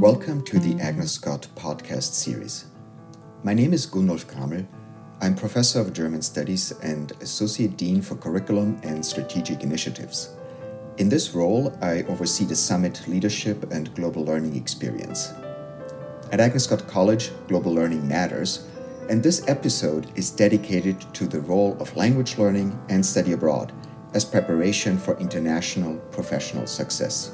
Welcome to the Agnes Scott podcast series. My name is Gundolf Graml. I'm professor of German studies and associate dean for curriculum and strategic initiatives. In this role, I oversee the summit leadership and global learning experience. At Agnes Scott College, global learning matters, and this episode is dedicated to the role of language learning and study abroad as preparation for international professional success.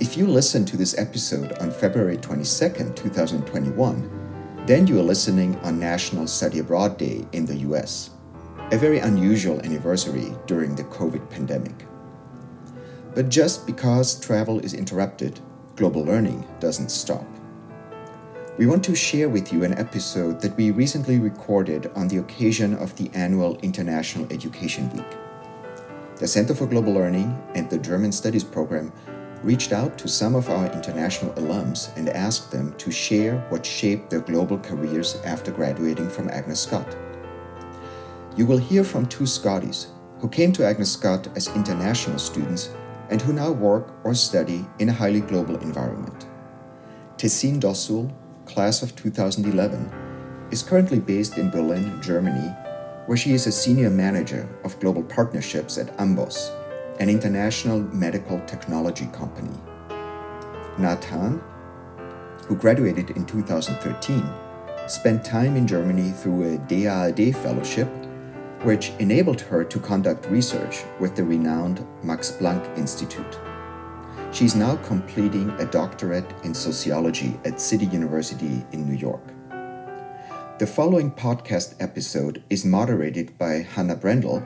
If you listen to this episode on February 22, 2021, then you are listening on National Study Abroad Day in the US, a very unusual anniversary during the COVID pandemic. But just because travel is interrupted, global learning doesn't stop. We want to share with you an episode that we recently recorded on the occasion of the annual International Education Week. The Center for Global Learning and the German Studies Program reached out to some of our international alums and asked them to share what shaped their global careers after graduating from Agnes Scott. You will hear from two Scotties who came to Agnes Scott as international students and who now work or study in a highly global environment. Tessin Dossul, class of 2011, is currently based in Berlin, Germany, where she is a senior manager of global partnerships at Amboss, an international medical technology company. Nga Tan, who graduated in 2013, spent time in Germany through a DAAD fellowship, which enabled her to conduct research with the renowned Max Planck Institute. She's now completing a doctorate in sociology at City University in New York. The following podcast episode is moderated by Hannah Brendel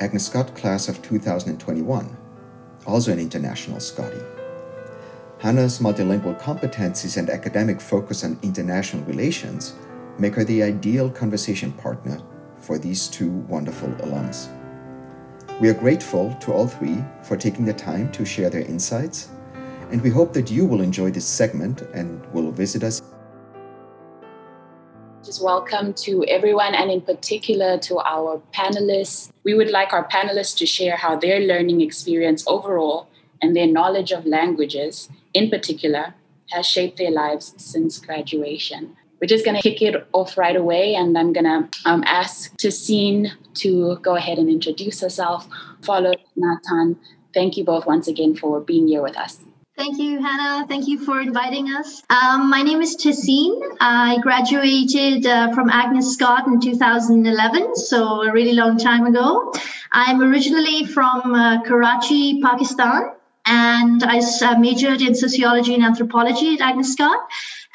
Agnes Scott class of 2021, also an international Scottie. Hannah's multilingual competencies and academic focus on international relations make her the ideal conversation partner for these two wonderful alums. We are grateful to all three for taking the time to share their insights, and we hope that you will enjoy this segment and will visit us just welcome to everyone and in particular to our panelists. We would like our panelists to share how their learning experience overall and their knowledge of languages in particular has shaped their lives since graduation. We're just going to kick it off right away, and I'm going to um, ask Tessin to go ahead and introduce herself, followed Nga Tan. Thank you both once again for being here with us. Thank you, Hannah. Thank you for inviting us. Um, my name is Tessin. I graduated uh, from Agnes Scott in 2011, so a really long time ago. I'm originally from uh, Karachi, Pakistan, and I uh, majored in sociology and anthropology at Agnes Scott.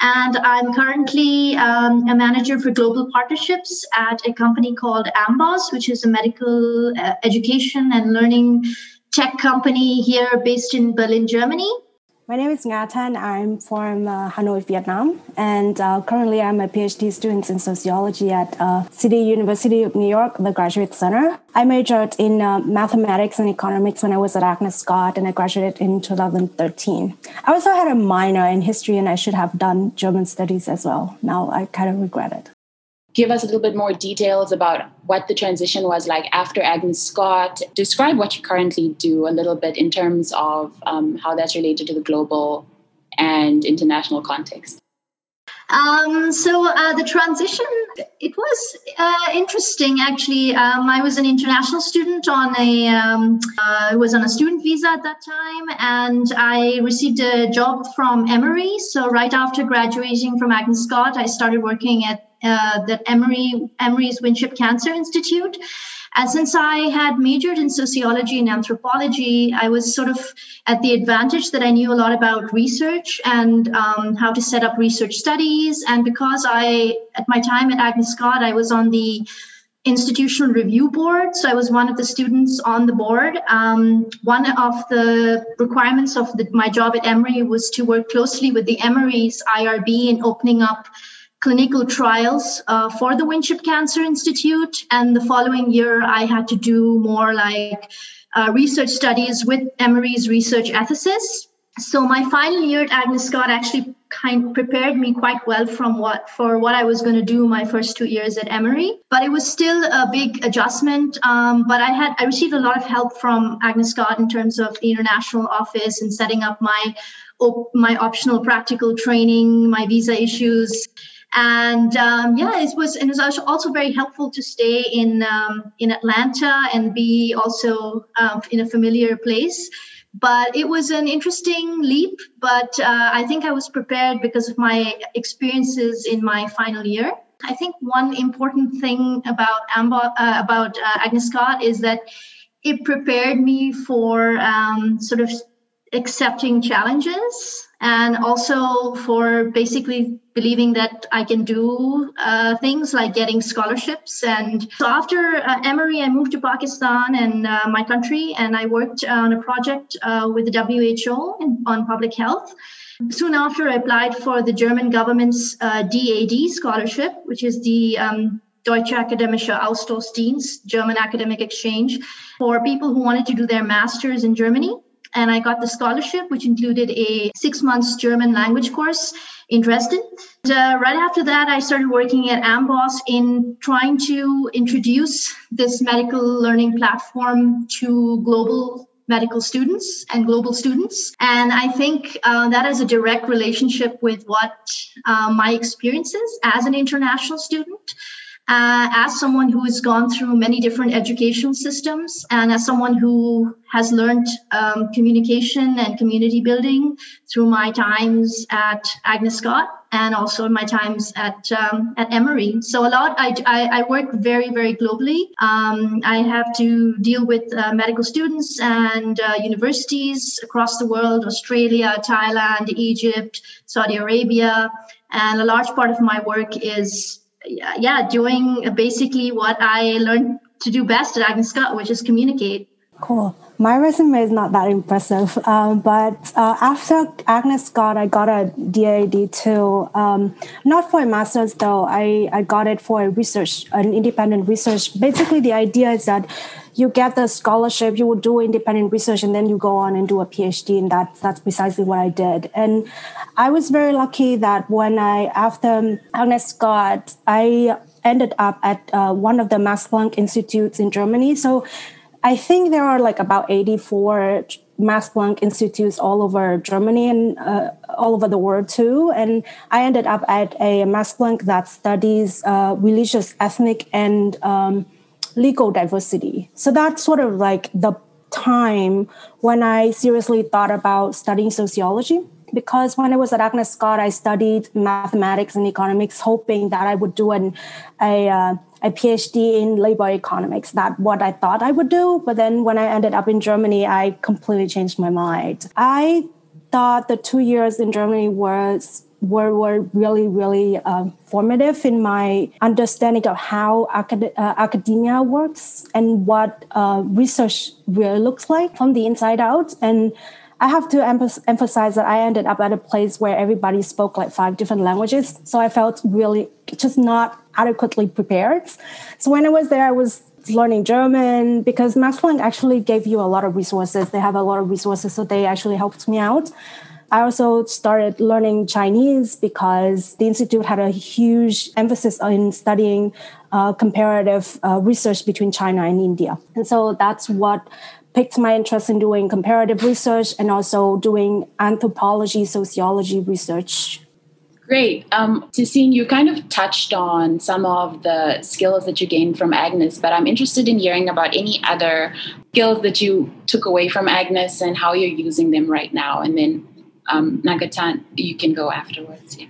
And I'm currently um, a manager for global partnerships at a company called Amboss, which is a medical uh, education and learning tech company here based in Berlin, Germany. My name is Nga Tan. I'm from uh, Hanoi, Vietnam, and uh, currently I'm a PhD student in sociology at uh, City University of New York, the Graduate Center. I majored in uh, mathematics and economics when I was at Agnes Scott, and I graduated in 2013. I also had a minor in history, and I should have done German studies as well. Now I kind of regret it give us a little bit more details about what the transition was like after Agnes Scott. Describe what you currently do a little bit in terms of um, how that's related to the global and international context. Um, so uh, the transition, it was uh, interesting actually. Um, I was an international student on a, um, uh, was on a student visa at that time, and I received a job from Emory. So right after graduating from Agnes Scott, I started working at uh, the Emory Emory's Winship Cancer Institute. And since I had majored in sociology and anthropology, I was sort of at the advantage that I knew a lot about research and um, how to set up research studies. And because I, at my time at Agnes Scott, I was on the institutional review board. So I was one of the students on the board. Um, one of the requirements of the, my job at Emory was to work closely with the Emory's IRB in opening up clinical trials uh, for the Winship Cancer Institute. And the following year, I had to do more like uh, research studies with Emory's research ethicists. So my final year at Agnes Scott actually kind of prepared me quite well from what for what I was going to do my first two years at Emory. But it was still a big adjustment. Um, but I had I received a lot of help from Agnes Scott in terms of the international office and setting up my op- my optional practical training, my visa issues. And um, yeah, it was and it was also very helpful to stay in um, in Atlanta and be also um, in a familiar place. But it was an interesting leap but uh, i think i was prepared because of my experiences in my final year. I think one important thing about Ambo- uh, about uh, agnes scott is that it prepared me for um, sort of accepting challenges and also for basically believing that I can do uh, things like getting scholarships. And so after uh, Emory, I moved to Pakistan and uh, my country, and I worked on a project uh, with the WHO in, on public health. Soon after, I applied for the German government's DAAD uh, scholarship, which is the um, Deutsche Akademische Austauschdienst, German academic exchange, for people who wanted to do their masters in Germany and I got the scholarship, which included a six months German language course in Dresden. And, uh, right after that, I started working at Amboss in trying to introduce this medical learning platform to global medical students and global students. And I think uh, that has a direct relationship with what uh, my experiences as an international student uh, as someone who has gone through many different educational systems and as someone who has learned um, communication and community building through my times at Agnes Scott and also my times at um, at Emory. So a lot I, I, I work very very globally. Um, I have to deal with uh, medical students and uh, universities across the world: Australia, Thailand, Egypt, Saudi Arabia, and a large part of my work is yeah, doing basically what I learned to do best at Agnes Scott, which is communicate. Cool. My resume is not that impressive, um, but uh, after Agnes Scott, I got a DAAD too. Um, not for a master's though. I, I got it for a research, an independent research. Basically, the idea is that you get the scholarship, you will do independent research, and then you go on and do a PhD, and that's that's precisely what I did. And I was very lucky that when I after Agnes Scott, I ended up at uh, one of the Max Planck institutes in Germany. So I think there are like about 84 Max Planck institutes all over Germany and uh, all over the world too. And I ended up at a Max Planck that studies uh, religious, ethnic, and um, legal diversity. So that's sort of like the time when I seriously thought about studying sociology. Because when I was at Agnes Scott, I studied mathematics and economics, hoping that I would do an, a, uh, a PhD in labor economics. That's what I thought I would do. But then when I ended up in Germany, I completely changed my mind. I thought the two years in Germany was were, were really, really uh, formative in my understanding of how acad- uh, academia works and what uh, research really looks like from the inside out. And I have to em- emphasize that I ended up at a place where everybody spoke like five different languages. So I felt really just not adequately prepared. So when I was there, I was learning German because Max Planck actually gave you a lot of resources. They have a lot of resources, so they actually helped me out. I also started learning Chinese because the Institute had a huge emphasis on studying uh, comparative uh, research between China and India. And so that's what piqued my interest in doing comparative research and also doing anthropology, sociology research. Great. Um, you kind of touched on some of the skills that you gained from Agnes, but I'm interested in hearing about any other skills that you took away from Agnes and how you're using them right now. And then um, Nga Tan, you can go afterwards. Yeah.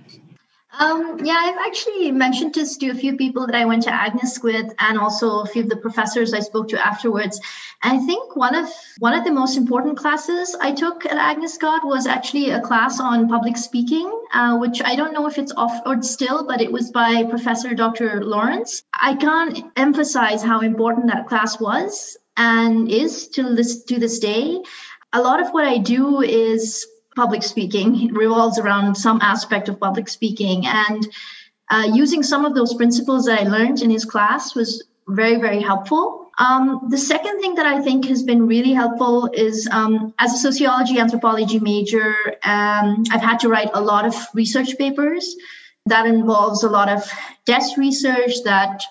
Um, yeah, I've actually mentioned this to a few people that I went to Agnes with, and also a few of the professors I spoke to afterwards. And I think one of one of the most important classes I took at Agnes Scott was actually a class on public speaking, uh, which I don't know if it's offered still, but it was by Professor Dr. Lawrence. I can't emphasize how important that class was and is to this to this day. A lot of what I do is public speaking revolves around some aspect of public speaking. And uh, using some of those principles that I learned in his class was very, very helpful. Um, the second thing that I think has been really helpful is um, as a sociology anthropology major, um, I've had to write a lot of research papers. That involves a lot of desk research, that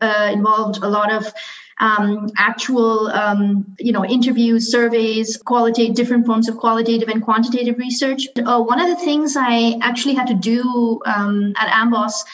uh, involved a lot of um, actual, um, you know, interviews, surveys, qualitative, different forms of qualitative and quantitative research. Uh, one of the things I actually had to do um, at Amboss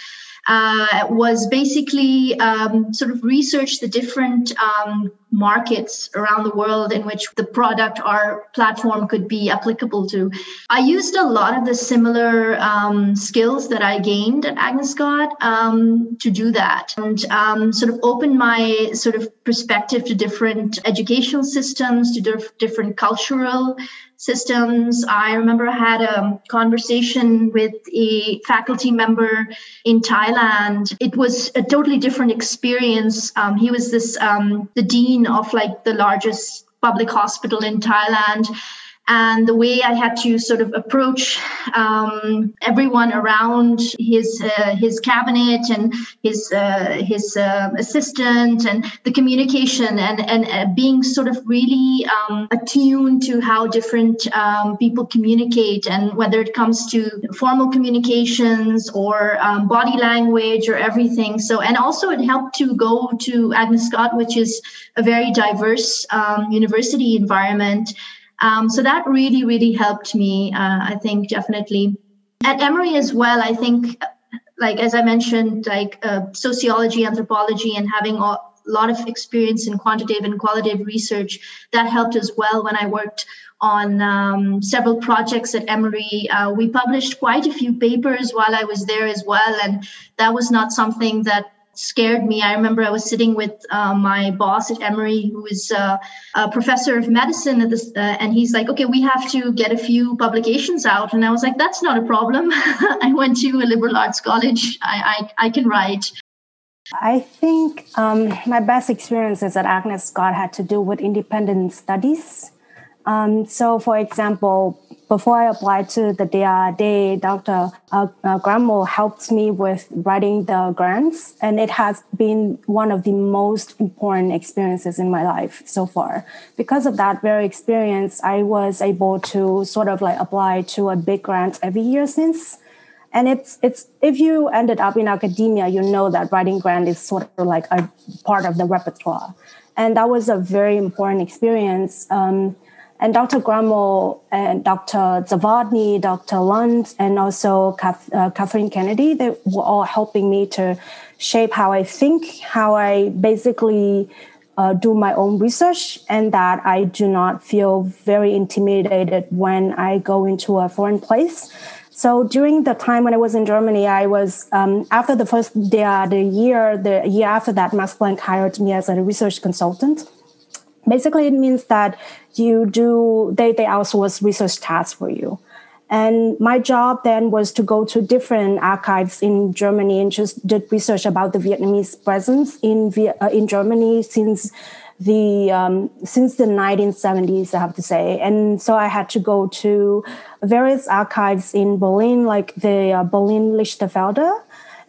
uh, was basically um, sort of research the different um, markets around the world in which the product or platform could be applicable to. I used a lot of the similar um, skills that I gained at Agnes Scott um, to do that and um, sort of open my sort of perspective to different educational systems, to dif- different cultural systems. I remember I had a conversation with a faculty member in Thailand. It was a totally different experience. Um, he was this um, the dean of like the largest public hospital in Thailand and the way I had to sort of approach um, everyone around his uh, his cabinet and his uh, his uh, assistant and the communication and and uh, being sort of really um, attuned to how different um, people communicate and whether it comes to formal communications or um, body language or everything. So and also it helped to go to Agnes Scott, which is a very diverse um, university environment um, so that really, really helped me, uh, I think, definitely. At Emory as well, I think, like as I mentioned, like uh, sociology, anthropology, and having a lot of experience in quantitative and qualitative research, that helped as well when I worked on um, several projects at Emory. Uh, we published quite a few papers while I was there as well, and that was not something that scared me. I remember I was sitting with uh, my boss at Emory, who is uh, a professor of medicine at this, uh, and he's like, "Okay, we have to get a few publications out." And I was like, "That's not a problem. I went to a liberal arts college. I I, I can write." I think um, my best experiences at Agnes Scott had to do with independent studies. Um, so, for example, before I applied to the DRD, Dr. Uh, uh, helped me with writing the grants, and it has been one of the most important experiences in my life so far. Because of that very experience, I was able to sort of like apply to a big grant every year since. And it's it's if you ended up in academia, you know that writing grant is sort of like a part of the repertoire, and that was a very important experience. Um, and Dr. Graml and Dr. Zavodny, Dr. Lund, and also Kath, uh, Catherine Kennedy, they were all helping me to shape how I think, how I basically uh, do my own research, and that I do not feel very intimidated when I go into a foreign place. So during the time when I was in Germany, I was um, after the first day, the year, the year after that, Max Planck hired me as a research consultant basically it means that you do they they outsource research tasks for you and my job then was to go to different archives in Germany and just did research about the Vietnamese presence in uh, in Germany since the um, since the 1970s, I have to say. And so I had to go to various archives in Berlin, like the uh, Berlin Lichterfelde,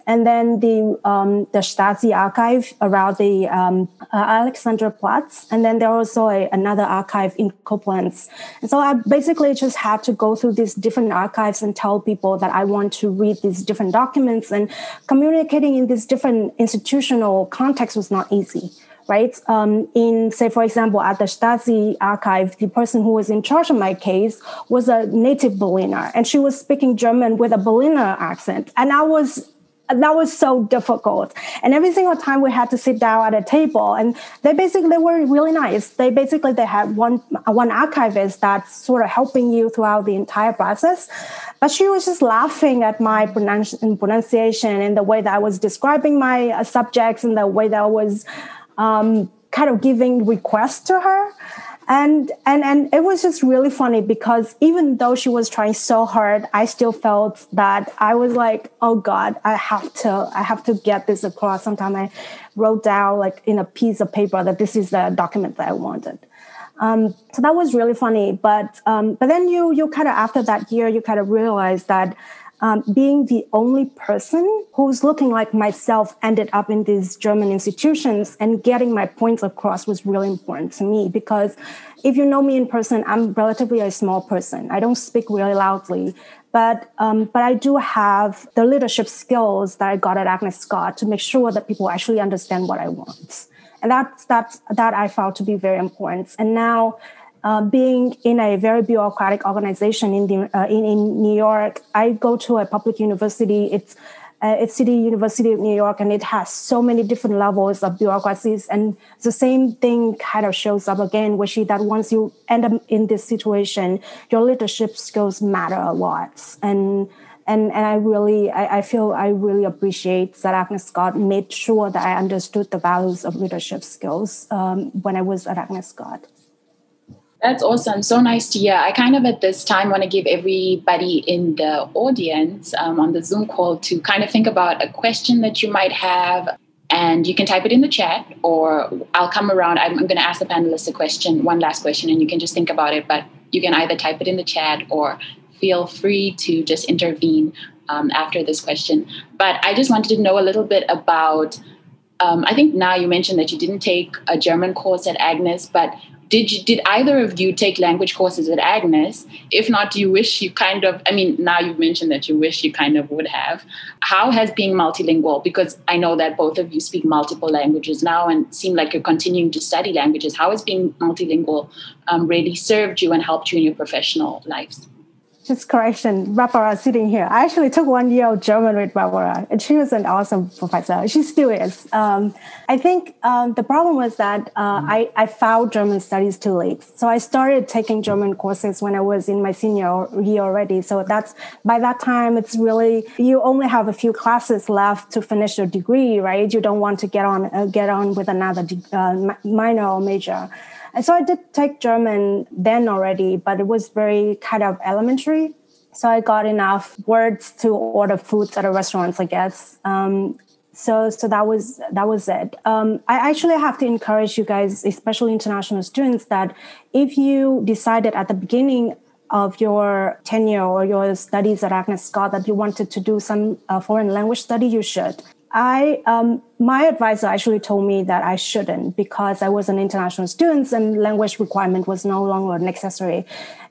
and then the um, the Stasi archive around the um, uh, Alexanderplatz, and then there was also a, another archive in Koblenz. And so I basically just had to go through these different archives and tell people that I want to read these different documents, and communicating in this different institutional context was not easy. Right. Um, in, say, for example, at the Stasi archive, the person who was in charge of my case was a native Berliner, and she was speaking German with a Berliner accent. And I was that was so difficult. And every single time we had to sit down at a table, and they basically they were really nice. They basically they had one one archivist that's sort of helping you throughout the entire process. But she was just laughing at my pronunciation and the way that I was describing my uh, subjects and the way that I was um, kind of giving requests to her and and and it was just really funny because even though she was trying so hard i still felt that i was like oh god i have to i have to get this across. Sometime i wrote down like in a piece of paper that this is the document that i wanted. Um, so that was really funny. But um, but then you you kind of after that year you kind of realize that um, being the only person who's looking like myself ended up in these German institutions and getting my points across was really important to me because if you know me in person, I'm relatively a small person. I don't speak really loudly, but um, but I do have the leadership skills that I got at Agnes Scott to make sure that people actually understand what I want, and that's that's that I found to be very important. And now uh, being in a very bureaucratic organization in, the, uh, in, in New York, I go to a public university. It's uh, it's City University of New York, and it has so many different levels of bureaucracies. And the same thing kind of shows up again, which is that once you end up in this situation, your leadership skills matter a lot. And and and I really I, I feel I really appreciate that Agnes Scott made sure that I understood the values of leadership skills um, when I was at Agnes Scott. That's awesome. So nice to hear. I kind of at this time want to give everybody in the audience um, on the Zoom call to kind of think about a question that you might have. And you can type it in the chat, or I'll come around. I'm, going to ask the panelists a question, one last question, and you can just think about it. But you can either type it in the chat or feel free to just intervene um, after this question. But I just wanted to know a little bit about. Um, I think now you mentioned that you didn't take a German course at Agnes, but did you did either of you take language courses at agnes? If not do you wish you kind of i mean now you've mentioned that you wish you kind of would have. How has being multilingual because i know that both of you speak multiple languages now and seem like you're continuing to study languages how has being multilingual um, really served you and helped you in your professional lives just correction, Barbara sitting here. I actually took one year of German with Barbara, and she was an awesome professor. She still is. Um, I think um, the problem was that uh, I, I found German studies too late. So I started taking German courses when I was in my senior year already. So that's by that time, it's really you only have a few classes left to finish your degree, right? You don't want to get on uh, get on with another uh, minor or major. And so I did take German then already, but it was very kind of elementary. So I got enough words to order foods at a restaurants, I guess. Um, so so that was that was it. Um, I actually have to encourage you guys, especially international students, that if you decided at the beginning of your tenure or your studies at Agnes Scott that you wanted to do some uh, foreign language study, you should. I um, my advisor actually told me that I shouldn't because I was an international student and language requirement was no longer necessary,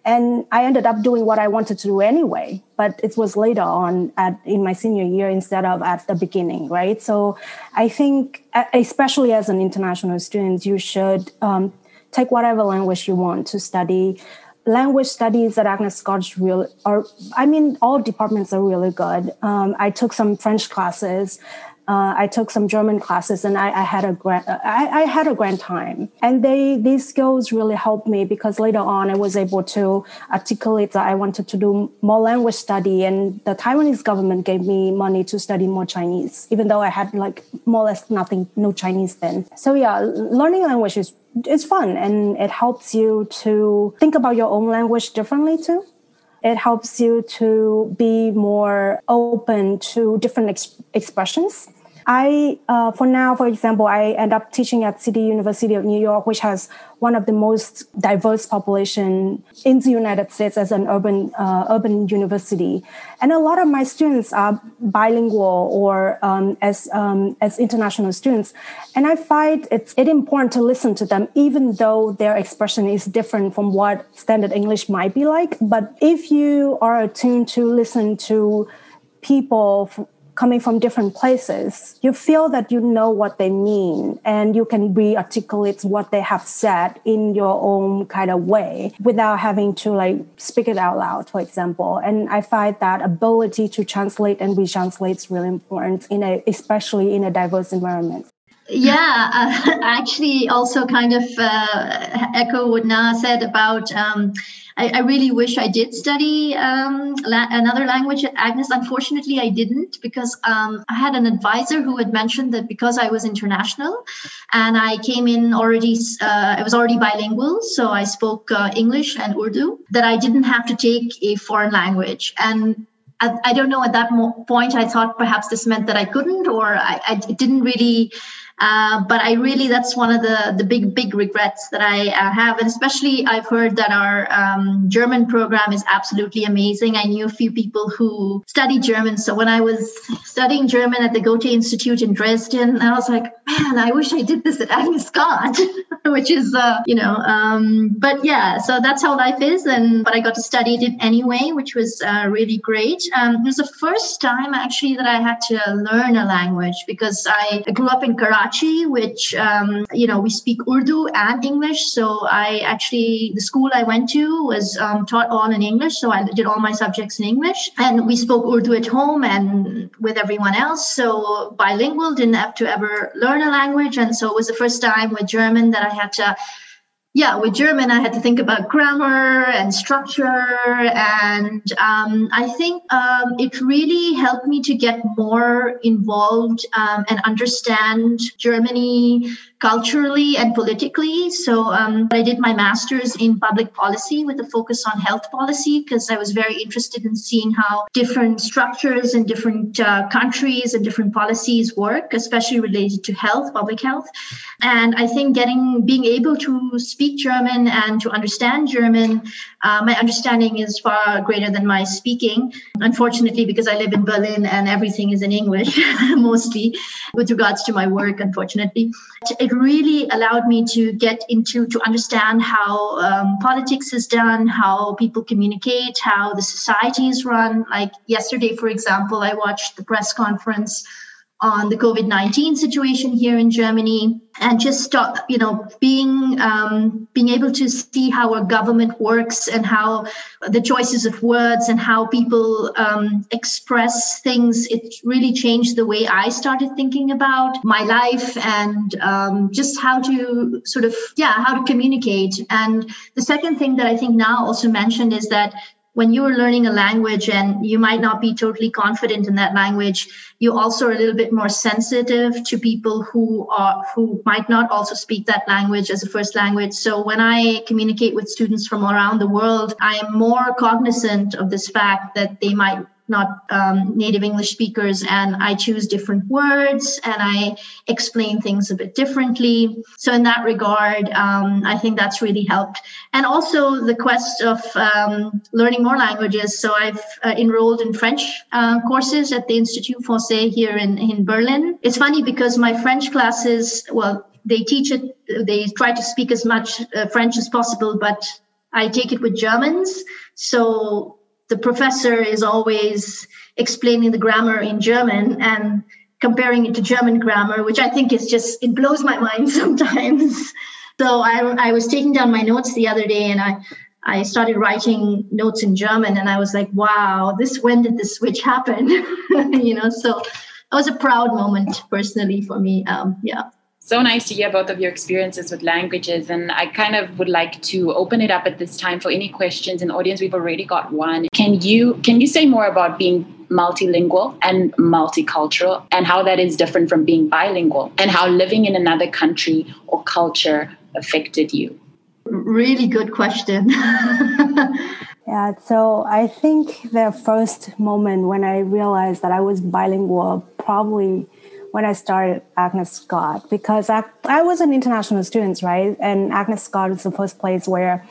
and I ended up doing what I wanted to do anyway. But it was later on at in my senior year instead of at the beginning, right? So I think, especially as an international student, you should um, take whatever language you want to study language studies at Agnes Scott real are I mean all departments are really good. Um, I took some French classes uh, I took some German classes and I, I had a grand, I, I, had a grand time. And they, these skills really helped me because later on I was able to articulate that I wanted to do more language study and the Taiwanese government gave me money to study more Chinese, even though I had like more or less nothing, no Chinese then. So yeah, learning language is, is fun and it helps you to think about your own language differently too it helps you to be more open to different ex- expressions. I, uh, for now, for example, I end up teaching at City University of New York, which has one of the most diverse population in the United States as an urban uh, urban university, and a lot of my students are bilingual or um, as um, as international students, and I find it's it important to listen to them, even though their expression is different from what standard English might be like. But if you are attuned to listen to people coming from different places, you feel that you know what they mean and you can re-articulate what they have said in your own kind of way without having to like speak it out loud, for example. And I find that ability to translate and retranslate is really important in a, especially in a diverse environment. Yeah, uh, actually, also kind of uh, echo what Na said about. Um, I, I, really wish I did study um, la- another language at Agnes. Unfortunately, I didn't because um, I had an advisor who had mentioned that because I was international and I came in already, uh, I was already bilingual, so I spoke uh, English and Urdu, that I didn't have to take a foreign language. And I, don't know, at that point, I thought perhaps this meant that I couldn't, or I, I didn't really Uh, but I really, that's one of the, the big, big regrets that I uh, have. And especially, I've heard that our um, German program is absolutely amazing. I knew a few people who study German. So when I was studying German at the Goethe Institute in Dresden, I was like, man, I wish I did this at Agnes Scott, which is, uh, you know, um, but yeah, so that's how life is. And, but I got to study it anyway, which was uh, really great. Um, it was the first time actually that I had to learn a language because I grew up in Karachi, which, um, you know, we speak Urdu and English. So I actually, the school I went to was um, taught all in English. So I did all my subjects in English. And we spoke Urdu at home and with everyone else. So bilingual, didn't have to ever learn a language. And so it was the first time with German that I had to yeah, with German, I had to think about grammar and structure. And um, I think um, it really helped me to get more involved um, and understand Germany culturally and politically. So um, I did my master's in public policy with a focus on health policy because I was very interested in seeing how different structures in different uh, countries and different policies work, especially related to health, public health. And I think getting being able to speak German and to understand German, uh, my understanding is far greater than my speaking. Unfortunately, because I live in Berlin and everything is in English mostly with regards to my work, unfortunately. It really allowed me to get into to understand how um, politics is done how people communicate how the society is run. Like yesterday for example i watched the press conference on the COVID 19 situation here in Germany and just stop, you know, being um, being able to see how our government works and how the choices of words and how people um, express things. It really changed the way I started thinking about my life and um, just how to sort of, yeah, how to communicate. And the second thing that I think now also mentioned is that when you're learning a language and you might not be totally confident in that language you also are a little bit more sensitive to people who are who might not also speak that language as a first language. So when i communicate with students from around the world i am more cognizant of this fact that they might not um, native English speakers, and I choose different words and I explain things a bit differently. So, in that regard, um, I think that's really helped. And also the quest of um, learning more languages. So, I've uh, enrolled in French uh, courses at the Institut Francais here in, in Berlin. It's funny because my French classes, well, they teach it, they try to speak as much uh, French as possible, but I take it with Germans. So the professor is always explaining the grammar in German and comparing it to German grammar, which I think is just, it blows my mind sometimes. so I, I was taking down my notes the other day and I, I started writing notes in German and I was like, wow, this, when did this switch happen? you know, so it was a proud moment personally for me. Um, yeah so nice to hear both of your experiences with languages. And I kind of would like to open it up at this time for any questions in the audience. We've already got one. Can you can you say more about being multilingual and multicultural and how that is different from being bilingual and how living in another country or culture affected you? Really good question. yeah, so I think the first moment when I realized that I was bilingual probably when I started Agnes Scott because I, I was an international student, right? And Agnes Scott was the first place where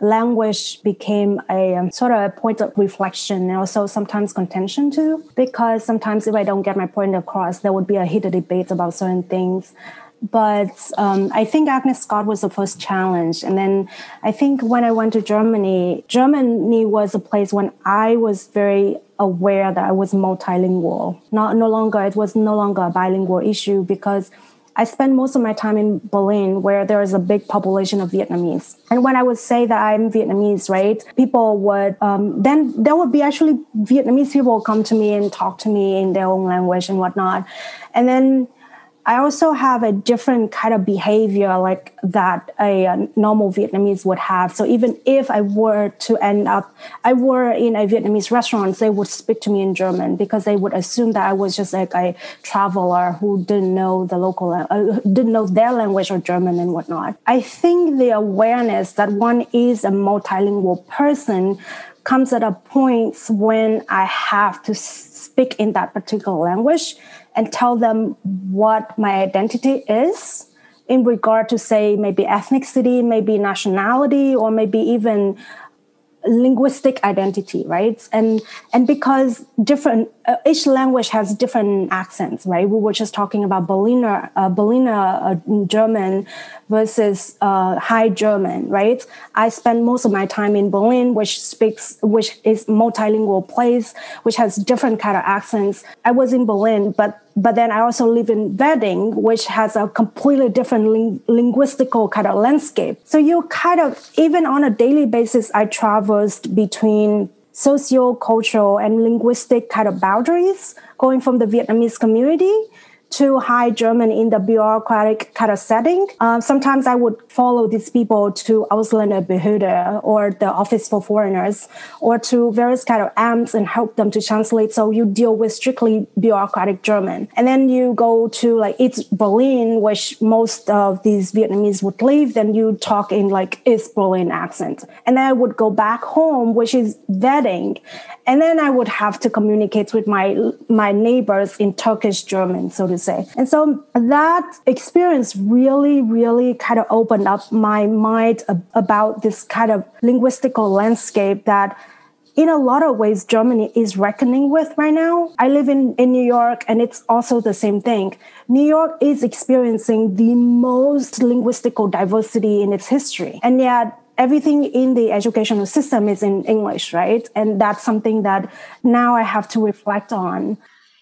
language became a um, sort of a point of reflection and also sometimes contention too. Because sometimes if I don't get my point across, there would be a heated debate about certain things. But um, I think Agnes Scott was the first challenge. And then I think when I went to Germany, Germany was a place when I was very aware that I was multilingual. Not no longer it was no longer a bilingual issue because I spent most of my time in Berlin where there is a big population of Vietnamese. And when I would say that I'm Vietnamese, right, people would, um, then there would be actually Vietnamese people come to me and talk to me in their own language and whatnot. And then I also have a different kind of behavior like that a, a, normal Vietnamese would have. So even if I were to end up, I were in a Vietnamese restaurant, they would speak to me in German because they would assume that I was just like a traveler who didn't know the local, uh, didn't know their language or German and whatnot. I think the awareness that one is a multilingual person comes at a point when I have to speak in that particular language and tell them what my identity is in regard to say maybe ethnicity maybe nationality or maybe even linguistic identity right? And and because different uh, each language has different accents right? We were just talking about berliner uh, berliner uh, german versus uh, high german right? I spend most of my time in berlin which speaks which is multilingual place which has different kind of accents. I was in berlin but but then I also live in Wedding, which has a completely different ling- linguistical kind of landscape. So you kind of, even on a daily basis, I traversed between socio-cultural and linguistic kind of boundaries, going from the Vietnamese community to high German in the bureaucratic kind of setting. Uh, sometimes I would follow these people to Ausländerbehörde or the Office for Foreigners or to various kind of amps and help them to translate. So you deal with strictly bureaucratic German. And then you go to like it's Berlin, which most of these Vietnamese would live. Then you talk in like East Berlin accent. And then I would go back home, which is Wedding. And then I would have to communicate with my my neighbors in Turkish German, so to say. And so that experience really, really kind of opened up my mind about this kind of linguistical landscape that in a lot of ways Germany is reckoning with right now. I live in, in New York and it's also the same thing. New York is experiencing the most linguistical diversity in its history. And yet everything in the educational system is in English, right? And that's something that now I have to reflect on.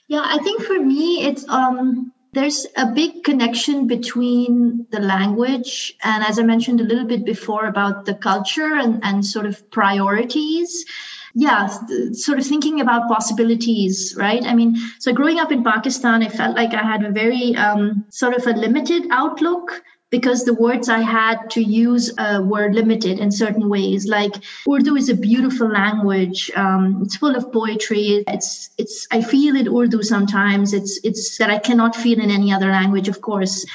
Yeah, I think for me, it's um, there's a big connection between the language and, as I mentioned a little bit before, about the culture and, and sort of priorities. Yeah, sort of thinking about possibilities, right? I mean, so growing up in Pakistan, I felt like I had a very um, sort of a limited outlook because the words I had to use uh, were limited in certain ways. Like Urdu is a beautiful language. Um, it's full of poetry. It's it's I feel it Urdu sometimes. It's it's that I cannot feel in any other language, of course.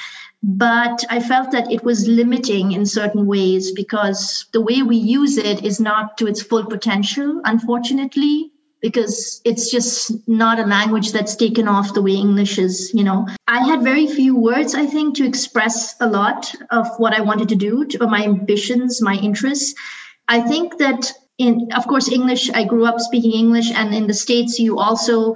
But I felt that it was limiting in certain ways because the way we use it is not to its full potential, unfortunately because it's just not a language that's taken off the way English is, you know. I had very few words, I think, to express a lot of what I wanted to do, to, my ambitions, my interests. I think that in of course english i grew up speaking english and in the states you also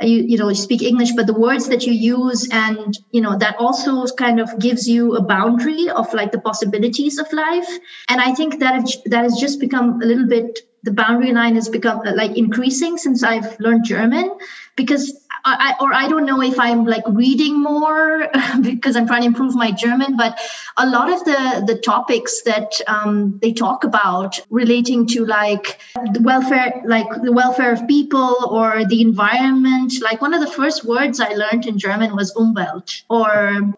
you, you know you speak english but the words that you use and you know that also kind of gives you a boundary of like the possibilities of life and i think that that has just become a little bit the boundary line has become uh, like increasing since I've learned German because I, or I don't know if I'm like reading more because I'm trying to improve my German, but a lot of the the topics that um, they talk about relating to like the welfare, like the welfare of people or the environment. Like one of the first words I learned in German was Umwelt or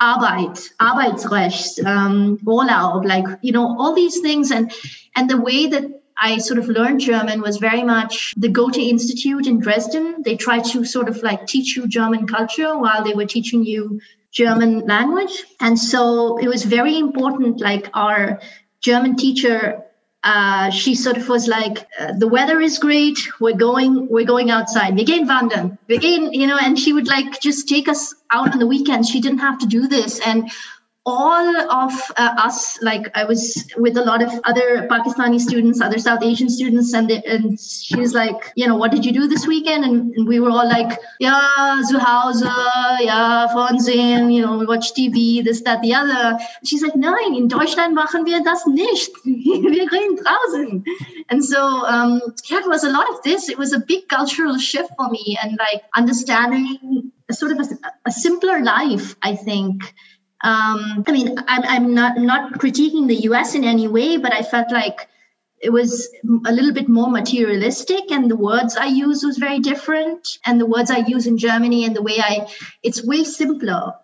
Arbeit, Arbeitsrecht, um, Urlaub, like you know all these things and and the way that I sort of learned German was very much the Goethe Institute in Dresden. They tried to sort of like teach you German culture while they were teaching you German language. And so it was very important, like our German teacher uh, she sort of was like, uh, "The weather is great. We're going. We're going outside. Wir gehen wandern. Wir gehen, you know." And she would like just take us out on the weekends. She didn't have to do this, and all of uh, us, like I was with a lot of other Pakistani students, other South Asian students, and they, and she's like, you know, what did you do this weekend? And, and we were all like, yeah, zu Hause, yeah, Fernsehen, you know, we watch TV, this, that, the other. she's like, nein, in Deutschland machen wir das nicht. wir gehen draußen. And so, um, yeah, it was a lot of this. It was a big cultural shift for me, and like understanding a sort of a, a simpler life, I think. Um, I mean, I'm, I'm not not critiquing the U.S. in any way, but I felt like it was a little bit more materialistic, and the words I use was very different, and the words I use in Germany and the way I, it's way simpler.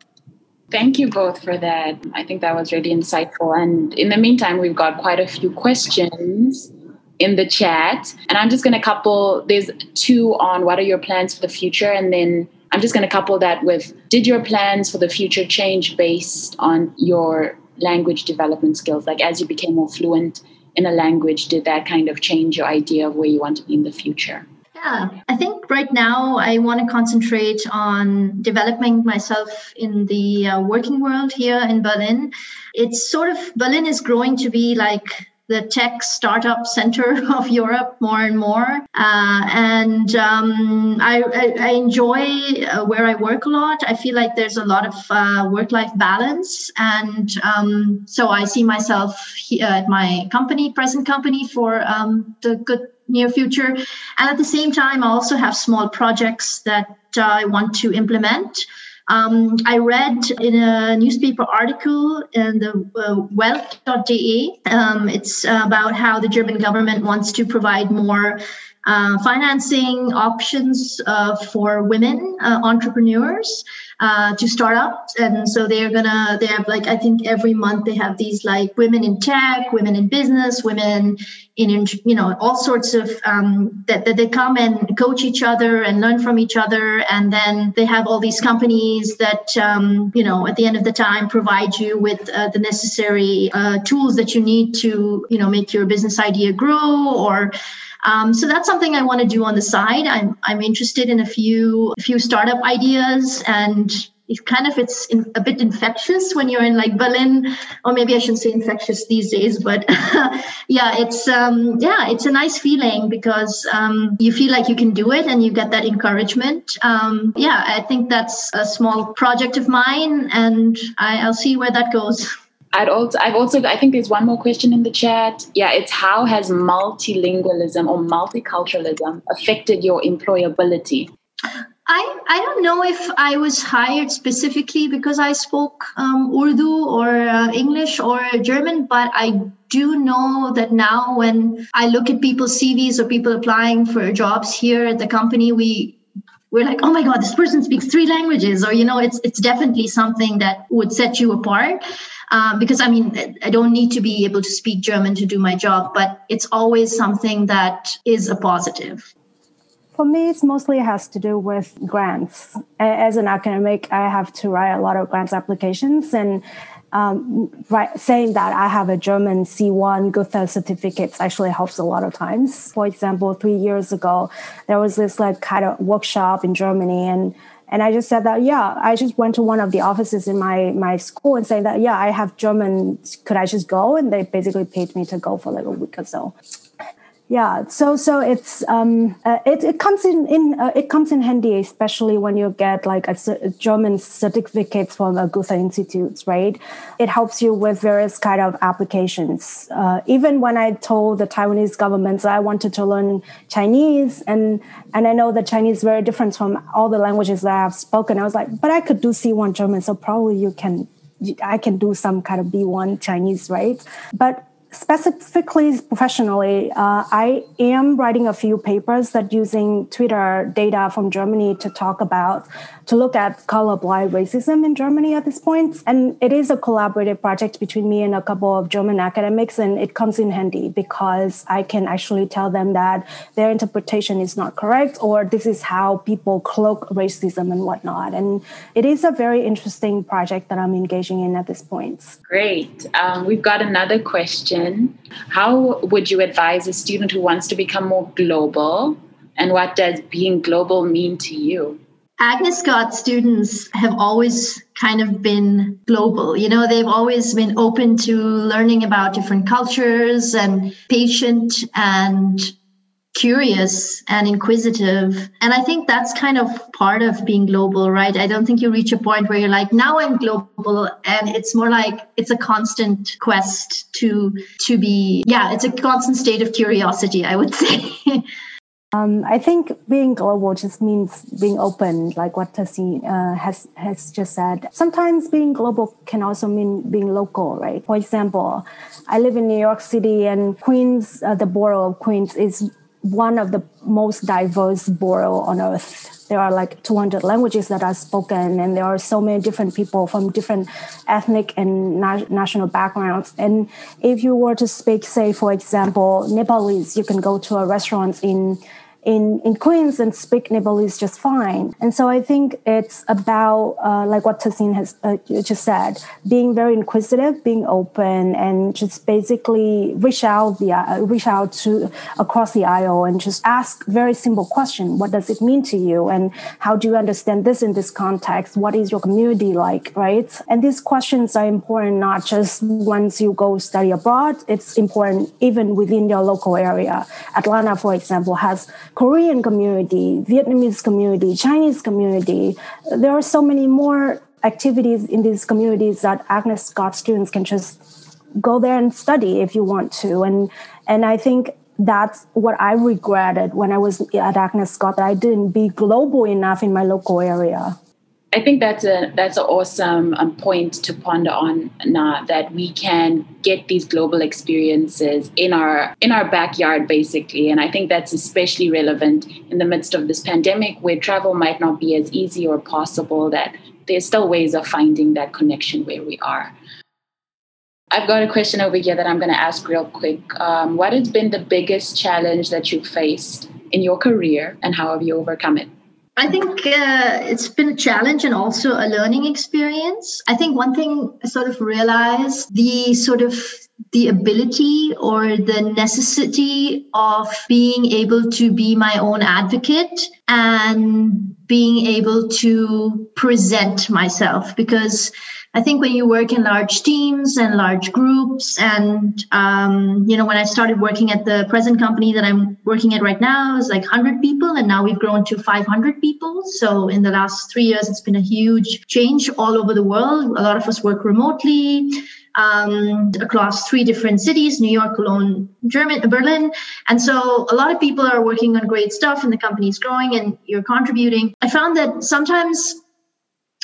Thank you both for that. I think that was really insightful. And in the meantime, we've got quite a few questions in the chat. And I'm just going to couple, there's two on what are your plans for the future, and then I'm just going to couple that with did your plans for the future change based on your language development skills? Like as you became more fluent in a language, did that kind of change your idea of where you want to be in the future? Yeah, I think right now I want to concentrate on developing myself in the uh, working world here in Berlin. It's sort of, Berlin is growing to be like the tech startup center of Europe more and more. Uh, and um, I, I, enjoy uh, where I work a lot. I feel like there's a lot of uh, work life balance. And um, so I see myself here at my company, present company, for um, the good near future. And at the same time, I also have small projects that I want to implement. Um, I read in a newspaper article in the uh, welt.de. Um, it's about how the German government wants to provide more uh, financing options uh, for women uh, entrepreneurs uh, to start up. And so they're gonna, they have like, I think every month they have these like women in tech, women in business, women in, you know, all sorts of, um, that, that they come and coach each other and learn from each other. And then they have all these companies that, um, you know, at the end of the time provide you with uh, the necessary uh, tools that you need to, you know, make your business idea grow or, um, so that's something I want to do on the side. I'm I'm interested in a few a few startup ideas and it kind of it's in, a bit infectious when you're in like Berlin, or maybe I shouldn't say infectious these days, but yeah, it's um, yeah, it's a nice feeling because um, you feel like you can do it and you get that encouragement. Um, yeah, I think that's a small project of mine, and I, I'll see where that goes. I'd also, I've also, I think there's one more question in the chat. Yeah, it's how has multilingualism or multiculturalism affected your employability? I, I don't know if I was hired specifically because I spoke um, Urdu or uh, English or German, but I do know that now when I look at people's CVs or people applying for jobs here at the company, we we're like, oh my God, this person speaks three languages, or you know, it's it's definitely something that would set you apart. Um, because I mean, I don't need to be able to speak German to do my job, but it's always something that is a positive. For me, it mostly has to do with grants. As an academic, I have to write a lot of grants applications, and um, right, saying that I have a German C1 Goethe certificate actually helps a lot of times. For example, three years ago, there was this like kind of workshop in Germany, and and I just said that, yeah, I just went to one of the offices in my my school and saying that, yeah, I have German. Could I just go? And they basically paid me to go for like a week or so yeah so so it's um uh, it, it comes in in uh, it comes in handy especially when you get like a, a german certificates from the goethe institutes right it helps you with various kind of applications uh, even when i told the taiwanese government i wanted to learn chinese and and i know that chinese is very different from all the languages that i've spoken i was like but i could do c1 german so probably you can I can do some kind of B1 Chinese, right? But specifically professionally, uh, I am writing a few papers that using Twitter data from Germany to talk about, to look at color blind racism in Germany at this point. And it is a collaborative project between me and a couple of German academics, and it comes in handy because I can actually tell them that their interpretation is not correct or this is how people cloak racism and whatnot. And it is a very interesting project that I'm engaging in at this point. Great. Um, we've got another question question How would you advise a student who wants to become more global? And what does being global mean to you? Agnes Scott students have always kind of been global. You know, they've always been open to learning about different cultures and patient and curious and inquisitive. And I think that's kind of part of being global, right? I don't think you reach a point where you're like, now I'm global. And it's more like it's a constant quest to to be, yeah, it's a constant state of curiosity, I would say. Um, I think being global just means being open, like what Tassie uh, has has just said. Sometimes being global can also mean being local, right? For example, I live in New York City, and Queens, uh, the borough of Queens, is one of the most diverse borough on earth. There are like 200 languages that are spoken, and there are so many different people from different ethnic and na- national backgrounds. And if you were to speak, say, for example, Nepalese, you can go to a restaurant in in, in Queens and speak Nepalese just fine. And so I think it's about, uh, like what Tassin has uh, just said, being very inquisitive, being open, and just basically reach out the uh, reach out to across the aisle and just ask very simple question: What does it mean to you, and how do you understand this in this context? What is your community like, right? And these questions are important not just once you go study abroad. It's important even within your local area. Atlanta, for example, has Korean community, Vietnamese community, Chinese community. There are so many more activities in these communities that Agnes Scott students can just go there and study if you want to. And and I think that's what I regretted when I was at Agnes Scott that I didn't be global enough in my local area. I think that's a that's an awesome um, point to ponder on now that we can get these global experiences in our in our backyard basically and I think that's especially relevant in the midst of this pandemic where travel might not be as easy or possible that there's still ways of finding that connection where we are. I've got a question over here that I'm going to ask real quick. Um, what has been the biggest challenge that you've faced in your career and how have you overcome it? I think uh, it's been a challenge and also a learning experience. I think one thing I sort of realized the sort of the ability or the necessity of being able to be my own advocate and being able to present myself because I think when you work in large teams and large groups, and um, you know, when I started working at the present company that I'm working at right now, is like 100 people, and now we've grown to 500 people. So in the last three years, it's been a huge change all over the world. A lot of us work remotely. Um, across three different cities New York, Cologne, German, Berlin. And so a lot of people are working on great stuff, and the company is growing, and you're contributing. I found that sometimes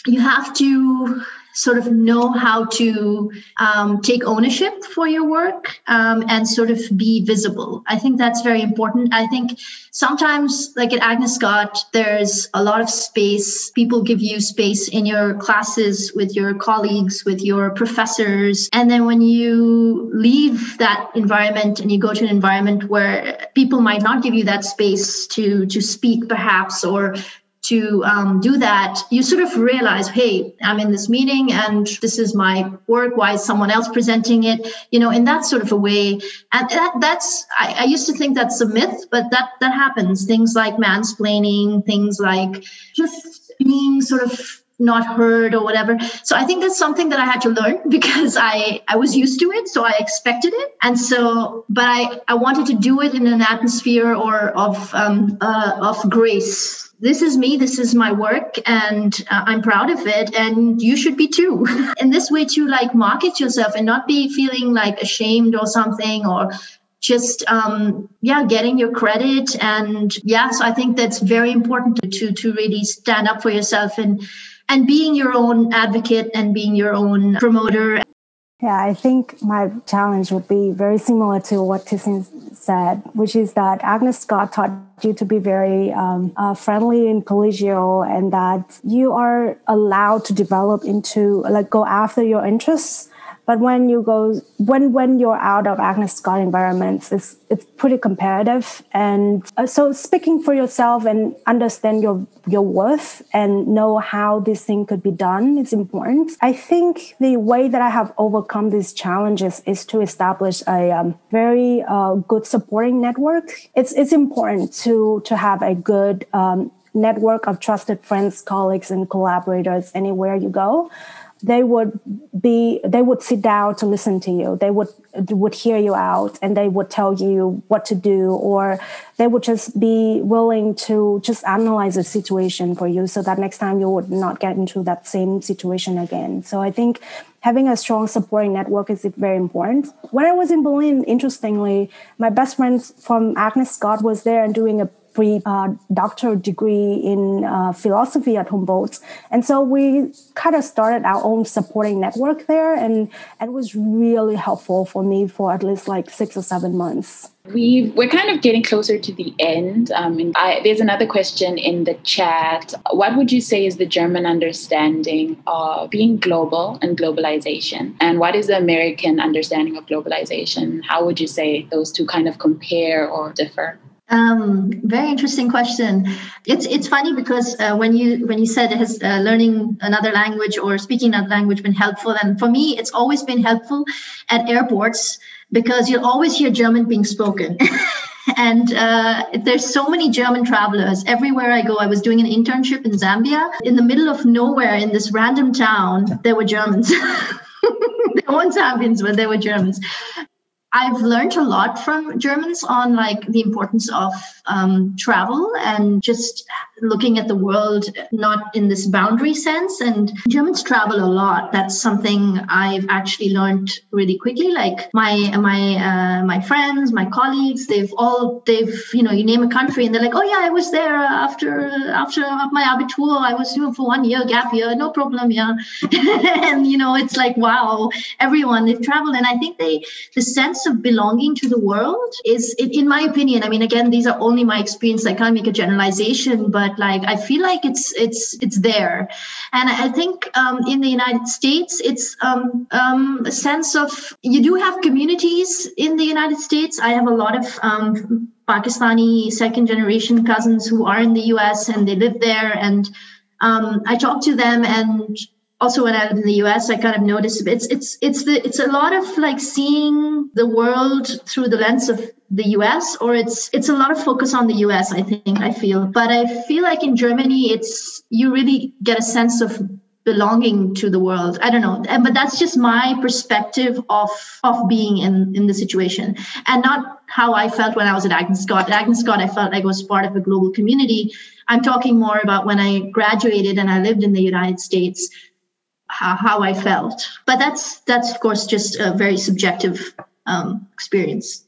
you have to sort of know how to um, take ownership for your work um, and sort of be visible. I think that's very important. I think sometimes, like at Agnes Scott, there's a lot of space. People give you space in your classes with your colleagues, with your professors. And then when you leave that environment and you go to an environment where people might not give you that space to to speak perhaps or to um, do that, you sort of realize, hey, I'm in this meeting and this is my work. Why is someone else presenting it? You know, in that sort of a way. And that, that's, I, I used to think that's a myth, but that that happens. Things like mansplaining, things like just being sort of not heard or whatever so i think that's something that i had to learn because i i was used to it so i expected it and so but i i wanted to do it in an atmosphere or of um uh, of grace this is me, this is my work, and uh, I'm proud of it, and you should be too. in this way, to like market yourself and not be feeling like ashamed or something or just um, yeah getting your credit and yeah so i think that's very important to to really stand up for yourself and and being your own advocate and being your own promoter yeah, I think my challenge would be very similar to what Tissin said, which is that Agnes Scott taught you to be very um, uh, friendly and collegial, and that you are allowed to develop into like go after your interests but when you go when when you're out of Agnes Scott environments, it's it's pretty comparative. And uh, so speaking for yourself and understand your your worth and know how this thing could be done is important. I think the way that I have overcome these challenges is to establish a um, very uh, good supporting network. It's it's important to to have a good um, network of trusted friends, colleagues, and collaborators anywhere you go they would be they would sit down to listen to you. They would would hear you out and they would tell you what to do or they would just be willing to just analyze the situation for you so that next time you would not get into that same situation again. So i think having a strong supporting network is very important. When i was in berlin interestingly my best friend from agnes scott was there and doing a pre uh, doctoral degree in uh, philosophy at Humboldt. And so we kind of started our own supporting network there, and, and it was really helpful for me for at least like six or seven months. We we're kind of getting closer to the end. Um, and I, there's another question in the chat. What would you say is the German understanding of being global and globalization, and what is the American understanding of globalization? How would you say those two kind of compare or differ? Um, very interesting question. It's it's funny because uh, when you when you said has uh, learning another language or speaking another language been helpful, and for me, it's always been helpful at airports because you'll always hear German being spoken. and uh, there's so many German travelers everywhere I go. I was doing an internship in Zambia. In the middle of nowhere, in this random town, there were Germans. there weren't Zambians, but there were Germans. I've learned a lot from Germans on like the importance of um, travel and just looking at the world not in this boundary sense. And Germans travel a lot. That's something I've actually learned really quickly. Like my my uh, my friends, my colleagues, they've all they've you know you name a country and they're like, oh yeah, I was there after after my abitur. I was know, for one year gap year, no problem, yeah. and you know it's like wow, everyone they've traveled, and I think they the sense of belonging to the world is, in my opinion, I mean, again, these are only my experience. I can't make a generalization, but like I feel like it's it's it's there, and I think um, in the United States, it's um, um, a sense of you do have communities in the United States. I have a lot of um, Pakistani second generation cousins who are in the US and they live there and um, I talk to them and also when I lived in the US, I kind of noticed it's it's it's the it's a lot of like seeing the world through the lens of the US, or it's it's a lot of focus on the US. I think I feel, but I feel like in Germany, it's you really get a sense of belonging to the world i don't know but that's just my perspective of of being in in the situation and not how i felt when i was at agnes scott at agnes scott i felt like i was part of a global community i'm talking more about when i graduated and i lived in the united states how, how I felt. But that's that's of course just a very subjective um, experience.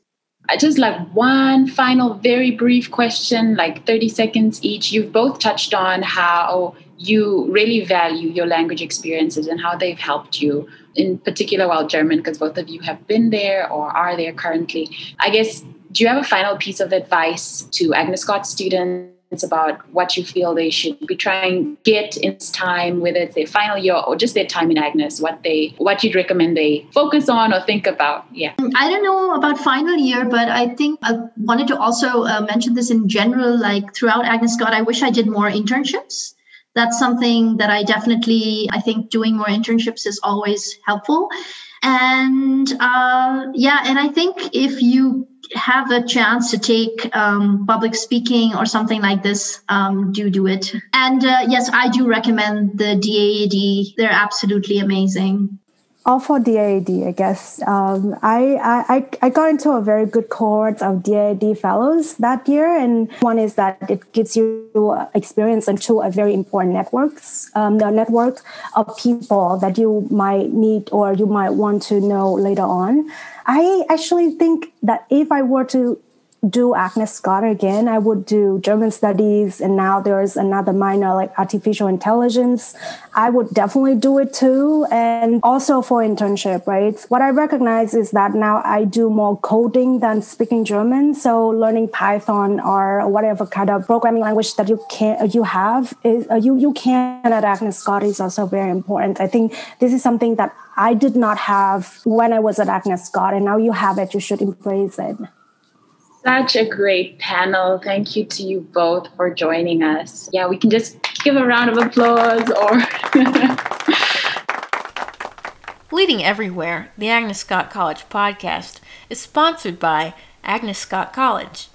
I just like one final, very brief question, like 30 seconds each. You've both touched on how you really value your language experiences and how they've helped you, in particular while German, because both of you have been there or are there currently. I guess, do you have a final piece of advice to Agnes Scott students? About what you feel they should be trying get in time, whether it's their final year or just their time in Agnes, what they what you'd recommend they focus on or think about. Yeah. I don't know about final year, but I think I wanted to also uh, mention this in general. Like throughout Agnes Scott, I wish I did more internships. That's something that I definitely I think doing more internships is always helpful. And uh, yeah, and I think if you have a chance to take um, public speaking or something like this, um, do do it. And uh, yes, I do recommend the DAAD. They're absolutely amazing all for DAAD, I guess. Um, I, I, I got into a very good cohort of DAAD fellows that year. And one is that it gives you experience into a very important networks, um, the network of people that you might need or you might want to know later on. I actually think that if I were to do Agnes Scott again, I would do German studies, and now there's another minor like artificial intelligence. I would definitely do it too, and also for internship, right? What I recognize is that now I do more coding than speaking German, so learning Python or whatever kind of programming language that you can you have is uh, you you can at Agnes Scott is also very important. I think this is something that I did not have when I was at Agnes Scott, and now you have it. You should embrace it. Such a great panel. Thank you to you both for joining us. Yeah, we can just give a round of applause or. Leading Everywhere, the Agnes Scott College podcast, is sponsored by Agnes Scott College.